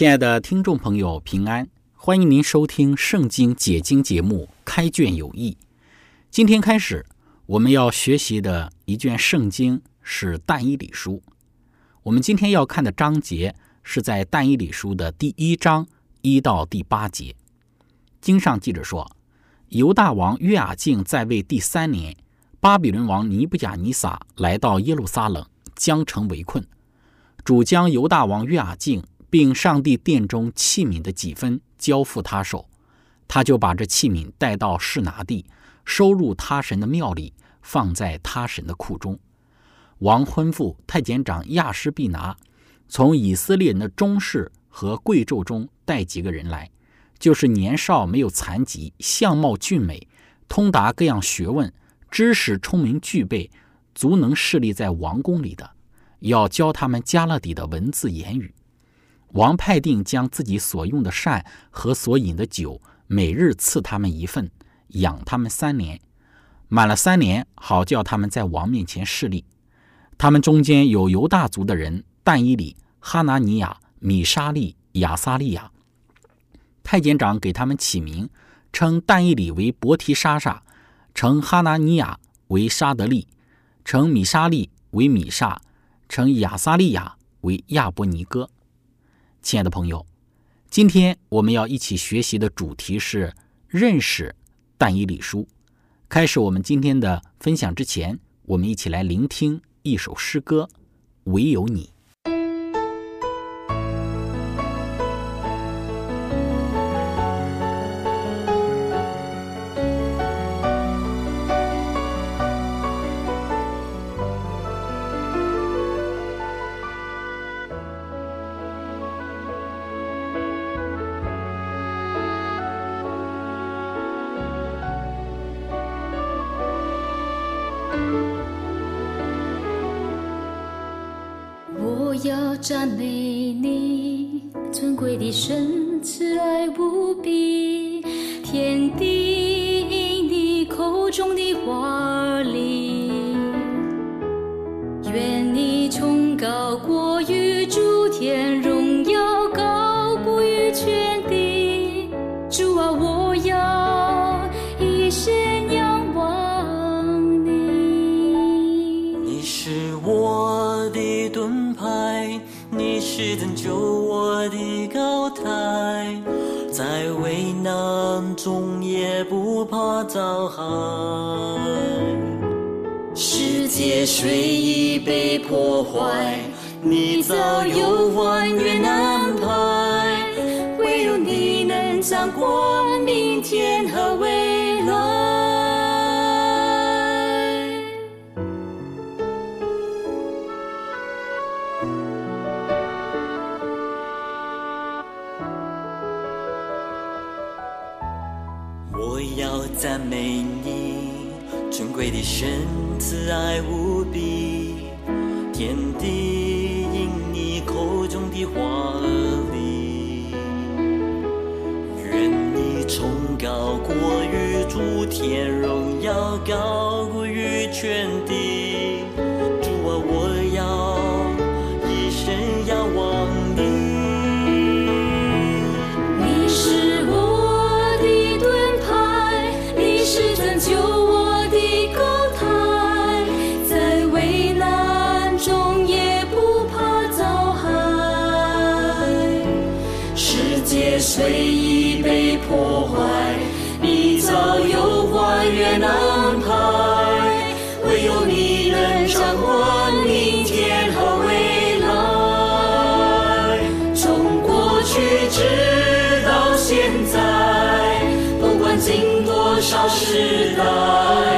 亲爱的听众朋友，平安！欢迎您收听《圣经解经》节目《开卷有益》。今天开始，我们要学习的一卷圣经是《但以理书》。我们今天要看的章节是在《但以理书》的第一章一到第八节。经上记着说，犹大王约雅敬在位第三年，巴比伦王尼布甲尼撒来到耶路撒冷，将城围困。主将犹大王约雅敬。并上帝殿中器皿的几分交付他手，他就把这器皿带到示拿地，收入他神的庙里，放在他神的库中。王吩咐太监长亚施必拿，从以色列人的中士和贵胄中带几个人来，就是年少没有残疾，相貌俊美，通达各样学问，知识聪明具备，足能侍立在王宫里的，要教他们加勒底的文字言语。王派定将自己所用的膳和所饮的酒，每日赐他们一份，养他们三年。满了三年，好叫他们在王面前侍立。他们中间有犹大族的人：但伊里、哈拿尼亚、米沙利、亚撒利亚。太监长给他们起名，称但伊里为伯提沙沙，称哈拿尼亚为沙德利，称米沙利为米沙，称亚撒利亚为亚伯尼哥。亲爱的朋友，今天我们要一起学习的主题是认识但以理书。开始我们今天的分享之前，我们一起来聆听一首诗歌《唯有你》。啊，我要一生仰望你。你是我的盾牌。你是拯救我的高台，在危难中也不怕遭害。世界虽已被破坏，你早有万缘安排，唯有你能掌管天和未来。我要赞美你，尊贵的神，慈爱无比，天地因你口中的话崇高过于诸天，荣耀高过于全地。时代，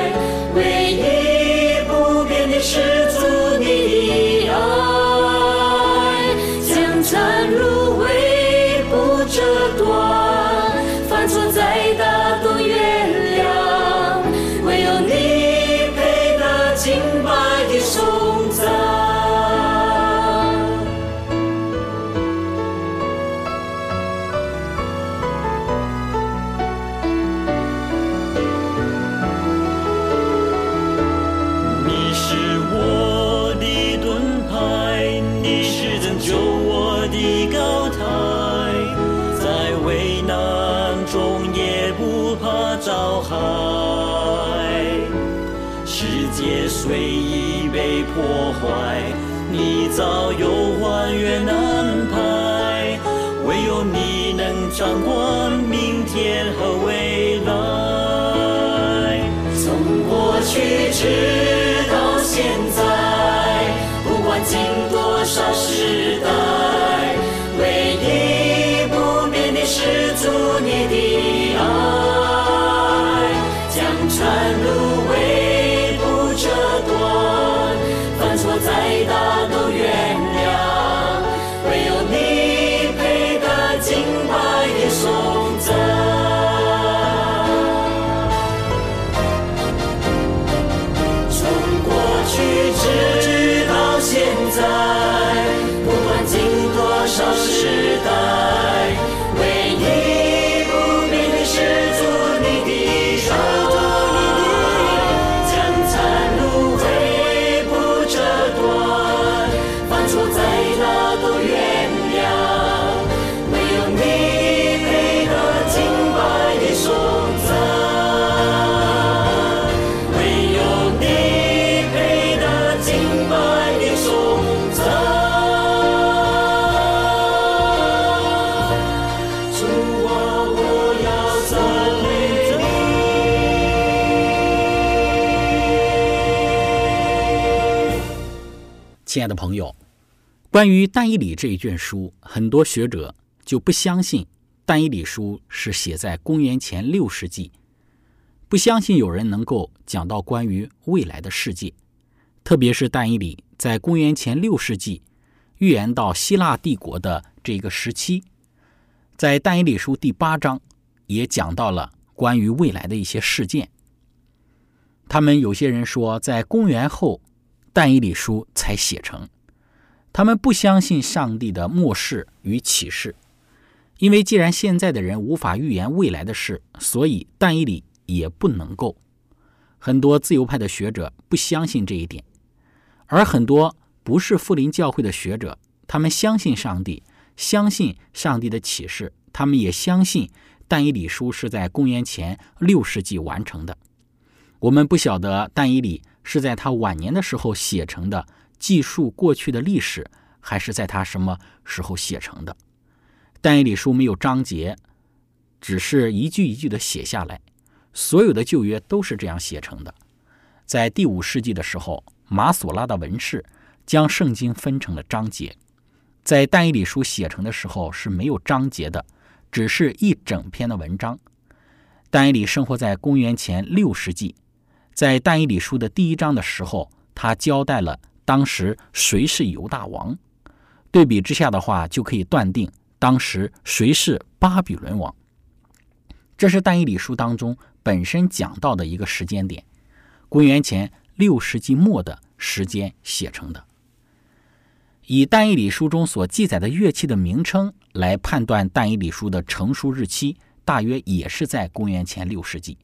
破坏，你早有还原安排，唯有你能掌管明天和未来。从过去直到现在，不管今朋友，关于但以理这一卷书，很多学者就不相信但以理书是写在公元前六世纪，不相信有人能够讲到关于未来的世界，特别是但以理在公元前六世纪预言到希腊帝国的这个时期，在但以理书第八章也讲到了关于未来的一些事件。他们有些人说，在公元后。但以理书才写成，他们不相信上帝的末世与启示，因为既然现在的人无法预言未来的事，所以但以理也不能够。很多自由派的学者不相信这一点，而很多不是富林教会的学者，他们相信上帝，相信上帝的启示，他们也相信但以理书是在公元前六世纪完成的。我们不晓得但以理。是在他晚年的时候写成的，记述过去的历史，还是在他什么时候写成的？但以理书没有章节，只是一句一句的写下来。所有的旧约都是这样写成的。在第五世纪的时候，马索拉的文士将圣经分成了章节。在但以理书写成的时候是没有章节的，只是一整篇的文章。但以理生活在公元前六世纪。在但以理书的第一章的时候，他交代了当时谁是犹大王。对比之下的话，就可以断定当时谁是巴比伦王。这是但以理书当中本身讲到的一个时间点，公元前六世纪末的时间写成的。以但以理书中所记载的乐器的名称来判断但以理书的成书日期，大约也是在公元前六世纪。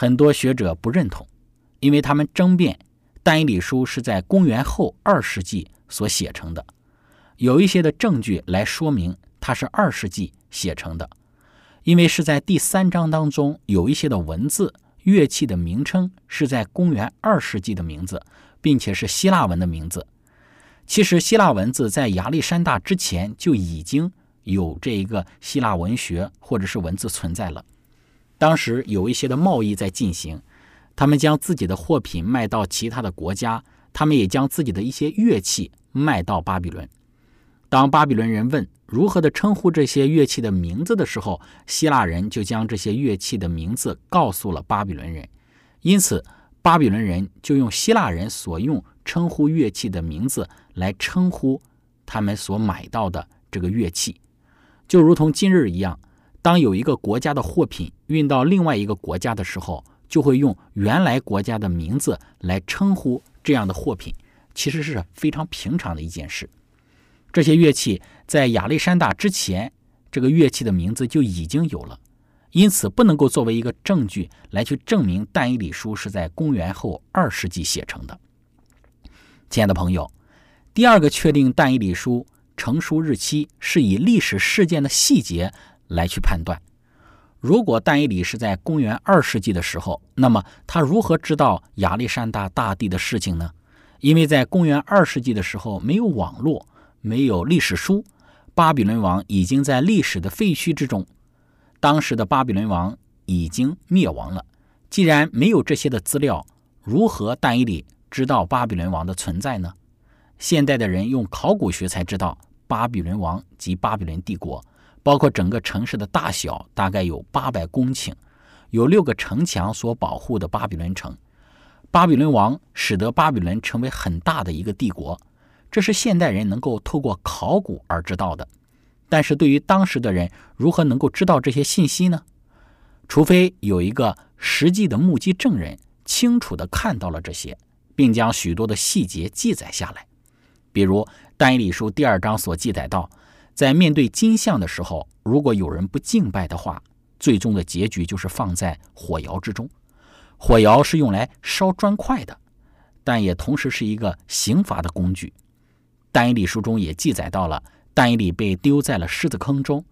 很多学者不认同，因为他们争辩但以理书是在公元后二世纪所写成的，有一些的证据来说明它是二世纪写成的，因为是在第三章当中有一些的文字乐器的名称是在公元二世纪的名字，并且是希腊文的名字。其实希腊文字在亚历山大之前就已经有这一个希腊文学或者是文字存在了。当时有一些的贸易在进行，他们将自己的货品卖到其他的国家，他们也将自己的一些乐器卖到巴比伦。当巴比伦人问如何的称呼这些乐器的名字的时候，希腊人就将这些乐器的名字告诉了巴比伦人，因此巴比伦人就用希腊人所用称呼乐器的名字来称呼他们所买到的这个乐器，就如同今日一样。当有一个国家的货品运到另外一个国家的时候，就会用原来国家的名字来称呼这样的货品，其实是非常平常的一件事。这些乐器在亚历山大之前，这个乐器的名字就已经有了，因此不能够作为一个证据来去证明但以理书是在公元后二世纪写成的。亲爱的朋友，第二个确定但以理书成书日期是以历史事件的细节。来去判断，如果但以理是在公元二世纪的时候，那么他如何知道亚历山大大帝的事情呢？因为在公元二世纪的时候，没有网络，没有历史书，巴比伦王已经在历史的废墟之中，当时的巴比伦王已经灭亡了。既然没有这些的资料，如何但以理知道巴比伦王的存在呢？现代的人用考古学才知道巴比伦王及巴比伦帝国。包括整个城市的大小大概有八百公顷，有六个城墙所保护的巴比伦城。巴比伦王使得巴比伦成为很大的一个帝国，这是现代人能够透过考古而知道的。但是对于当时的人，如何能够知道这些信息呢？除非有一个实际的目击证人清楚地看到了这些，并将许多的细节记载下来，比如《但以理书》第二章所记载到。在面对金像的时候，如果有人不敬拜的话，最终的结局就是放在火窑之中。火窑是用来烧砖块的，但也同时是一个刑罚的工具。但以理书中也记载到了，但以理被丢在了狮子坑中。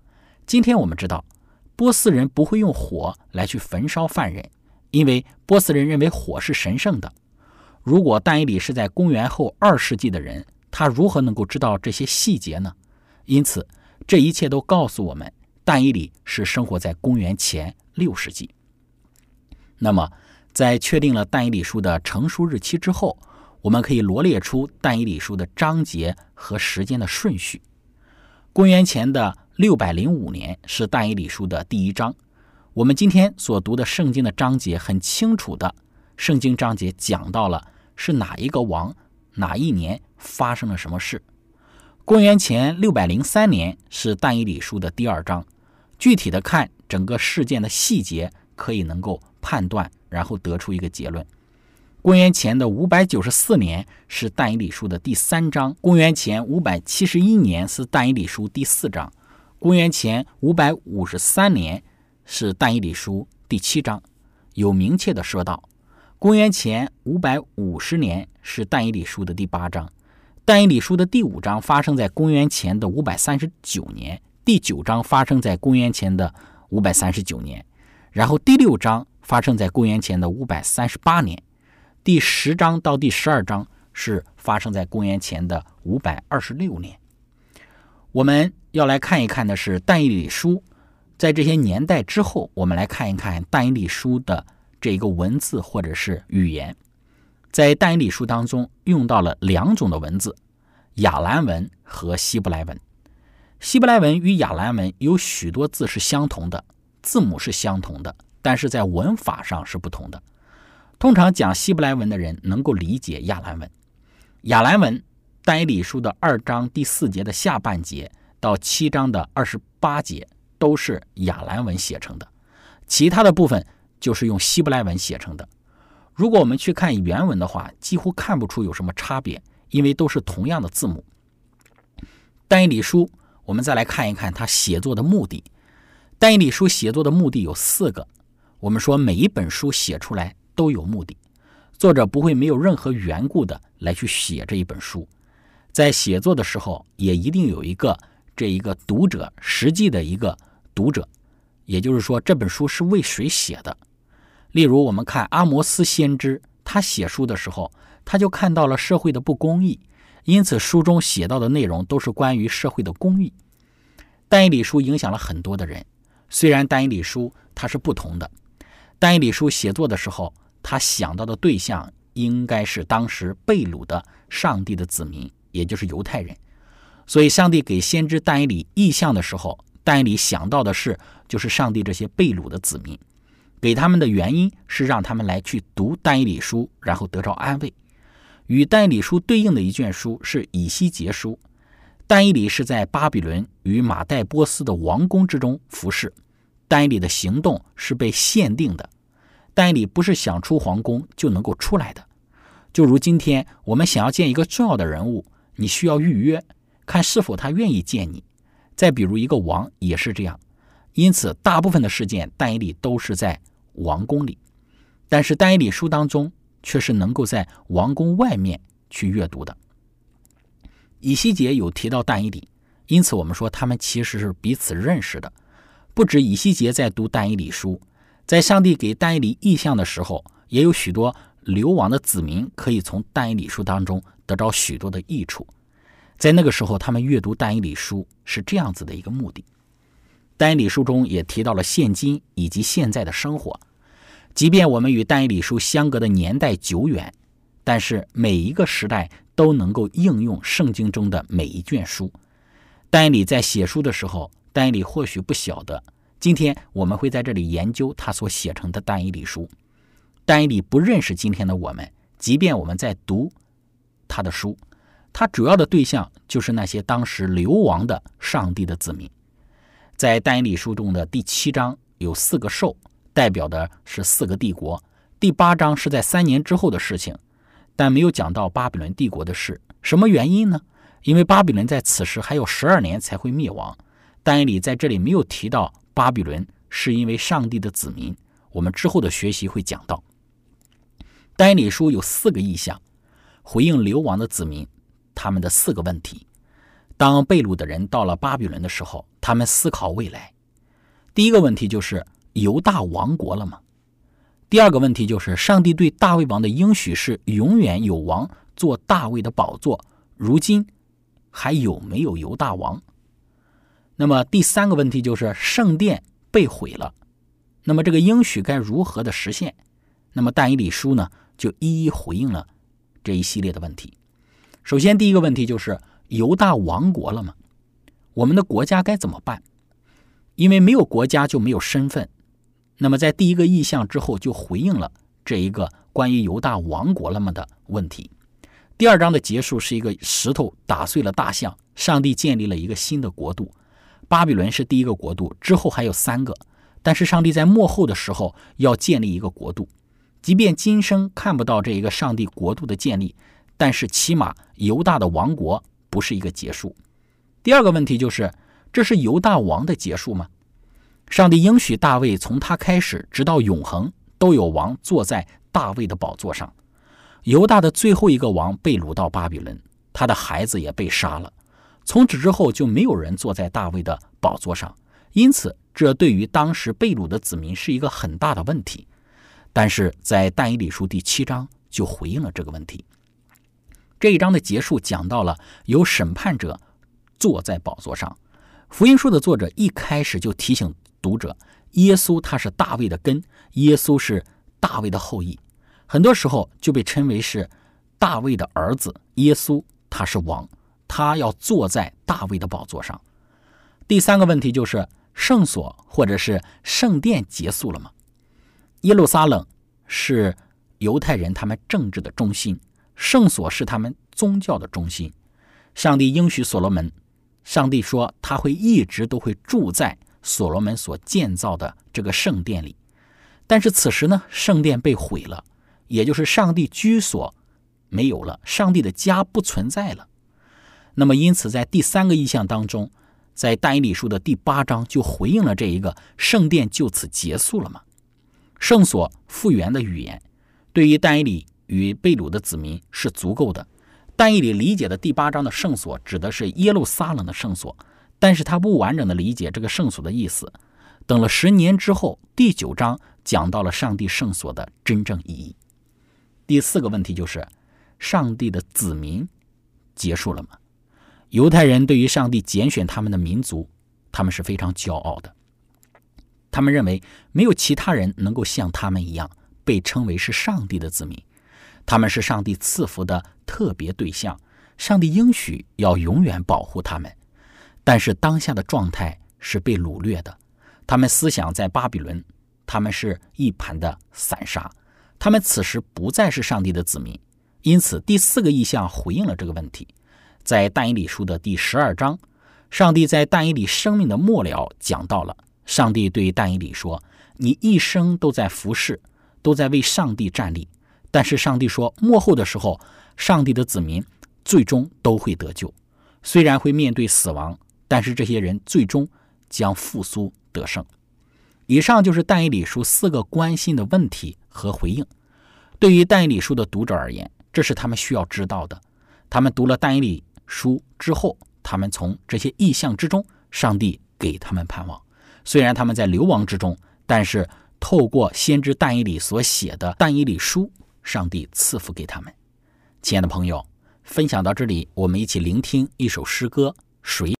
今天我们知道，波斯人不会用火来去焚烧犯人，因为波斯人认为火是神圣的。如果但以理是在公元后二世纪的人，他如何能够知道这些细节呢？因此，这一切都告诉我们，但以理是生活在公元前六世纪。那么，在确定了但以理书的成书日期之后，我们可以罗列出但以理书的章节和时间的顺序。公元前的六百零五年是但以理书的第一章。我们今天所读的圣经的章节很清楚的，圣经章节讲到了是哪一个王，哪一年发生了什么事。公元前六百零三年是但以理书的第二章，具体的看整个事件的细节，可以能够判断，然后得出一个结论。公元前的五百九十四年是但以理书的第三章，公元前五百七十一年是但以理书第四章，公元前五百五十三年是但以理书第七章。有明确的说到，公元前五百五十年是但以理书的第八章。但以理书的第五章发生在公元前的五百三十九年，第九章发生在公元前的五百三十九年，然后第六章发生在公元前的五百三十八年，第十章到第十二章是发生在公元前的五百二十六年。我们要来看一看的是但以理书，在这些年代之后，我们来看一看但以理书的这一个文字或者是语言。在但以理书当中用到了两种的文字，亚兰文和希伯来文。希伯来文与亚兰文有许多字是相同的，字母是相同的，但是在文法上是不同的。通常讲希伯来文的人能够理解亚兰文。亚兰文，但以理书的二章第四节的下半节到七章的二十八节都是亚兰文写成的，其他的部分就是用希伯来文写成的。如果我们去看原文的话，几乎看不出有什么差别，因为都是同样的字母。但以理书，我们再来看一看他写作的目的。但以理书写作的目的有四个。我们说每一本书写出来都有目的，作者不会没有任何缘故的来去写这一本书。在写作的时候，也一定有一个这一个读者实际的一个读者，也就是说这本书是为谁写的。例如，我们看阿摩斯先知，他写书的时候，他就看到了社会的不公义，因此书中写到的内容都是关于社会的公义。但以理书影响了很多的人。虽然但以理书它是不同的，但以理书写作的时候，他想到的对象应该是当时被掳的上帝的子民，也就是犹太人。所以，上帝给先知但以理意象的时候，但以理想到的是，就是上帝这些被掳的子民，给他们的原因是让他们来去读但以理书，然后得着安慰。与但以理书对应的一卷书是以西结书。但以理是在巴比伦与马代波斯的王宫之中服侍，但以理的行动是被限定的。但以理不是想出皇宫就能够出来的，就如今天我们想要见一个重要的人物，你需要预约，看是否他愿意见你。再比如一个王也是这样，因此大部分的事件但以理都是在王宫里，但是但以理书当中却是能够在王宫外面去阅读的。以西结有提到但以理，因此我们说他们其实是彼此认识的。不止以西结在读但以理书，在上帝给但以理意象的时候，也有许多流亡的子民可以从但以理书当中得到许多的益处。在那个时候，他们阅读但以理书是这样子的一个目的。但以理书中也提到了现今以及现在的生活，即便我们与但以理书相隔的年代久远，但是每一个时代。都能够应用圣经中的每一卷书。但以理在写书的时候，但以理或许不晓得，今天我们会在这里研究他所写成的但以理书。但以理不认识今天的我们，即便我们在读他的书，他主要的对象就是那些当时流亡的上帝的子民。在但以理书中的第七章有四个兽，代表的是四个帝国。第八章是在三年之后的事情。但没有讲到巴比伦帝国的事，什么原因呢？因为巴比伦在此时还有十二年才会灭亡。但以理在这里没有提到巴比伦，是因为上帝的子民。我们之后的学习会讲到。但以理书有四个意象，回应流亡的子民他们的四个问题。当被掳的人到了巴比伦的时候，他们思考未来。第一个问题就是犹大王国了吗？第二个问题就是，上帝对大卫王的应许是永远有王做大卫的宝座，如今还有没有犹大王？那么第三个问题就是，圣殿被毁了，那么这个应许该如何的实现？那么但以理书呢，就一一回应了这一系列的问题。首先，第一个问题就是犹大王国了吗？我们的国家该怎么办？因为没有国家就没有身份。那么，在第一个意象之后，就回应了这一个关于犹大王国了吗的问题。第二章的结束是一个石头打碎了大象，上帝建立了一个新的国度。巴比伦是第一个国度，之后还有三个。但是上帝在幕后的时候要建立一个国度，即便今生看不到这一个上帝国度的建立，但是起码犹大的王国不是一个结束。第二个问题就是，这是犹大王的结束吗？上帝应许大卫，从他开始直到永恒，都有王坐在大卫的宝座上。犹大的最后一个王被掳到巴比伦，他的孩子也被杀了。从此之后，就没有人坐在大卫的宝座上。因此，这对于当时被掳的子民是一个很大的问题。但是在但以理书第七章就回应了这个问题。这一章的结束讲到了有审判者坐在宝座上。福音书的作者一开始就提醒。读者，耶稣他是大卫的根，耶稣是大卫的后裔，很多时候就被称为是大卫的儿子。耶稣他是王，他要坐在大卫的宝座上。第三个问题就是圣所或者是圣殿结束了吗？耶路撒冷是犹太人他们政治的中心，圣所是他们宗教的中心。上帝应许所罗门，上帝说他会一直都会住在。所罗门所建造的这个圣殿里，但是此时呢，圣殿被毁了，也就是上帝居所没有了，上帝的家不存在了。那么，因此在第三个意象当中，在但以理书的第八章就回应了这一个圣殿就此结束了嘛？圣所复原的语言，对于但以理与贝鲁的子民是足够的。但以理理解的第八章的圣所，指的是耶路撒冷的圣所。但是他不完整的理解这个圣所的意思。等了十年之后，第九章讲到了上帝圣所的真正意义。第四个问题就是：上帝的子民结束了吗？犹太人对于上帝拣选他们的民族他们是非常骄傲的。他们认为没有其他人能够像他们一样被称为是上帝的子民，他们是上帝赐福的特别对象，上帝应许要永远保护他们。但是当下的状态是被掳掠的，他们思想在巴比伦，他们是一盘的散沙，他们此时不再是上帝的子民。因此，第四个意象回应了这个问题，在但以理书的第十二章，上帝在但以理生命的末了讲到了。上帝对但以理说：“你一生都在服侍，都在为上帝站立。但是上帝说，幕后的时候，上帝的子民最终都会得救，虽然会面对死亡，但是这些人最终将复苏得胜。”以上就是但以理书四个关心的问题和回应。对于但以理书的读者而言，这是他们需要知道的。他们读了但以理书之后，他们从这些意象之中，上帝给他们盼望。虽然他们在流亡之中，但是透过先知但以理所写的但以理书，上帝赐福给他们。亲爱的朋友，分享到这里，我们一起聆听一首诗歌《谁》。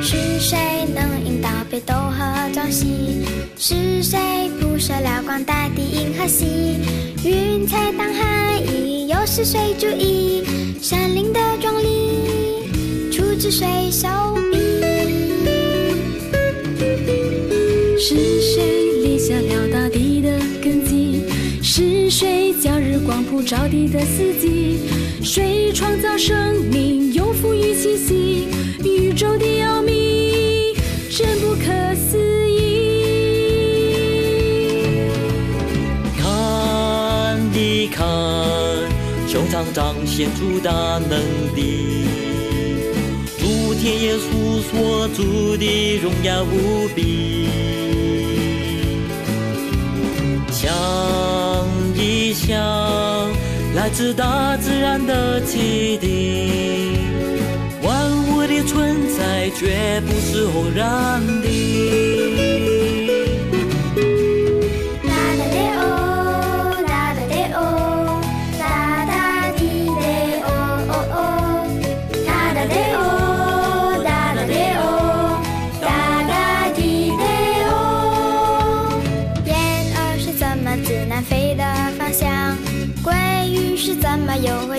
是谁能引导北斗和朝夕？是谁光大地银河系？云彩当海，又是谁注意山林的壮丽？出自谁手笔？是谁立下了大地的根基？是谁叫日光普照地的四季？谁创造生命，又赋予气息？宇宙的奥秘，穹苍彰显出大能力，诸天耶稣所住的荣耀无比。想一想，来自大自然的启迪，万物的存在绝不是偶然的。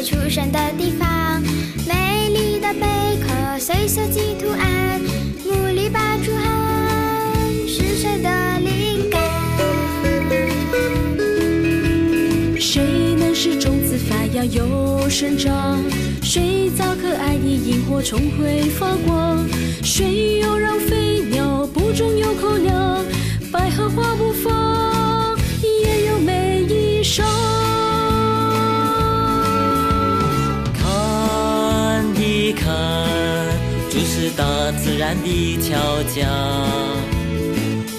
出生的地方？美丽的贝壳随设计图案，努力拔出汗，是谁的灵感？谁能使种子发芽又生长？谁造可爱的萤火虫会发光？谁又让飞鸟不中有口粮？百合花不放，自然的巧匠，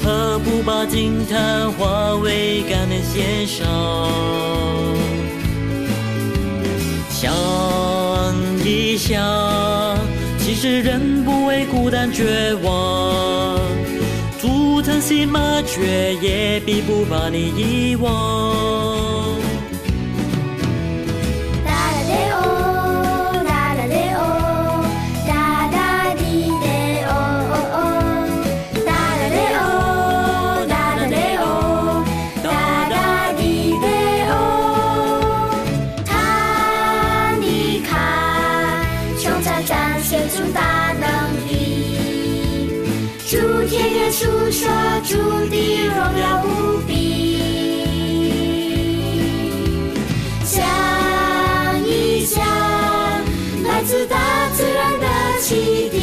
何不把惊叹化为感恩献上？想一想，其实人不为孤单绝望，竹藤心麻雀也必不把你遗忘。祝天也述说主的荣耀无比。想一想，来自大自然的启迪，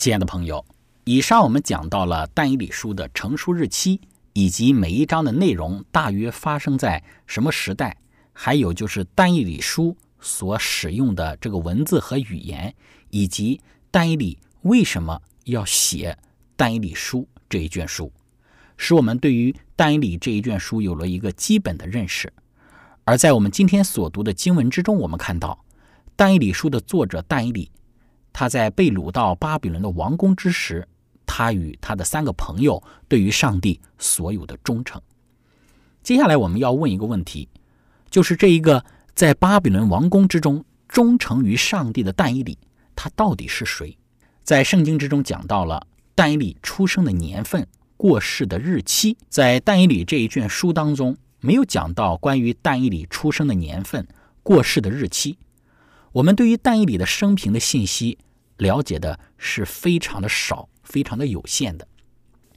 亲爱的朋友，以上我们讲到了但以理书的成书日期，以及每一章的内容大约发生在什么时代，还有就是但以理书所使用的这个文字和语言，以及但以理为什么要写但以理书这一卷书，使我们对于但以理这一卷书有了一个基本的认识。而在我们今天所读的经文之中，我们看到但以理书的作者但以理。他在被掳到巴比伦的王宫之时，他与他的三个朋友对于上帝所有的忠诚。接下来我们要问一个问题，就是这一个在巴比伦王宫之中忠诚于上帝的但以理，他到底是谁？在圣经之中讲到了但以理出生的年份、过世的日期，在但以理这一卷书当中没有讲到关于但以理出生的年份、过世的日期。我们对于但以理的生平的信息了解的是非常的少，非常的有限的。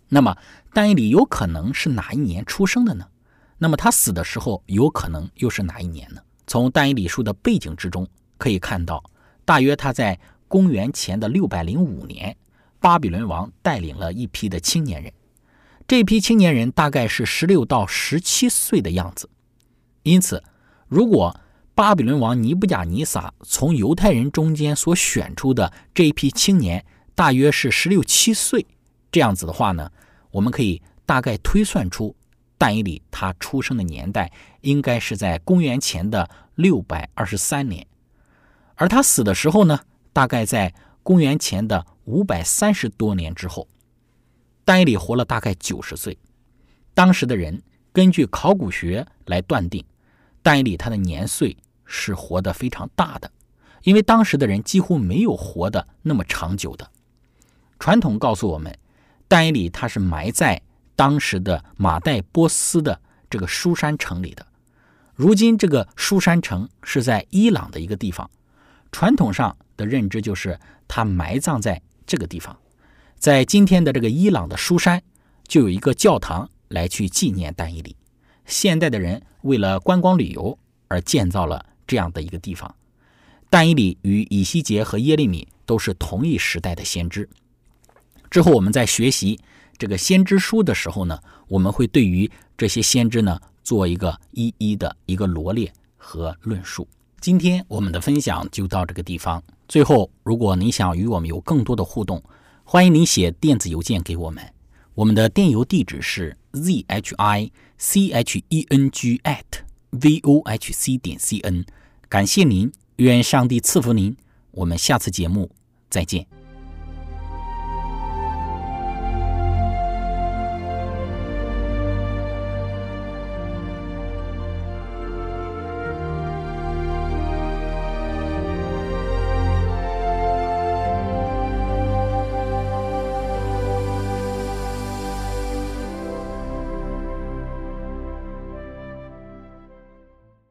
那么，但以理有可能是哪一年出生的呢？那么他死的时候有可能又是哪一年呢？从但以理书的背景之中可以看到，大约他在公元前的六百零五年，巴比伦王带领了一批的青年人，这批青年人大概是十六到十七岁的样子。因此，如果巴比伦王尼布甲尼撒从犹太人中间所选出的这一批青年，大约是十六七岁。这样子的话呢，我们可以大概推算出但以理他出生的年代应该是在公元前的六百二十三年，而他死的时候呢，大概在公元前的五百三十多年之后。但以理活了大概九十岁，当时的人根据考古学来断定，但以理他的年岁。是活得非常大的，因为当时的人几乎没有活得那么长久的。传统告诉我们，但以理他是埋在当时的马代波斯的这个书山城里的。如今这个书山城是在伊朗的一个地方，传统上的认知就是他埋葬在这个地方。在今天的这个伊朗的书山，就有一个教堂来去纪念丹伊里。现代的人为了观光旅游而建造了。这样的一个地方，但以理与以西结和耶利米都是同一时代的先知。之后我们在学习这个先知书的时候呢，我们会对于这些先知呢做一个一一的一个罗列和论述。今天我们的分享就到这个地方。最后，如果你想与我们有更多的互动，欢迎您写电子邮件给我们。我们的电邮地址是 z h i c h e n g at。vohc 点 cn，感谢您，愿上帝赐福您，我们下次节目再见。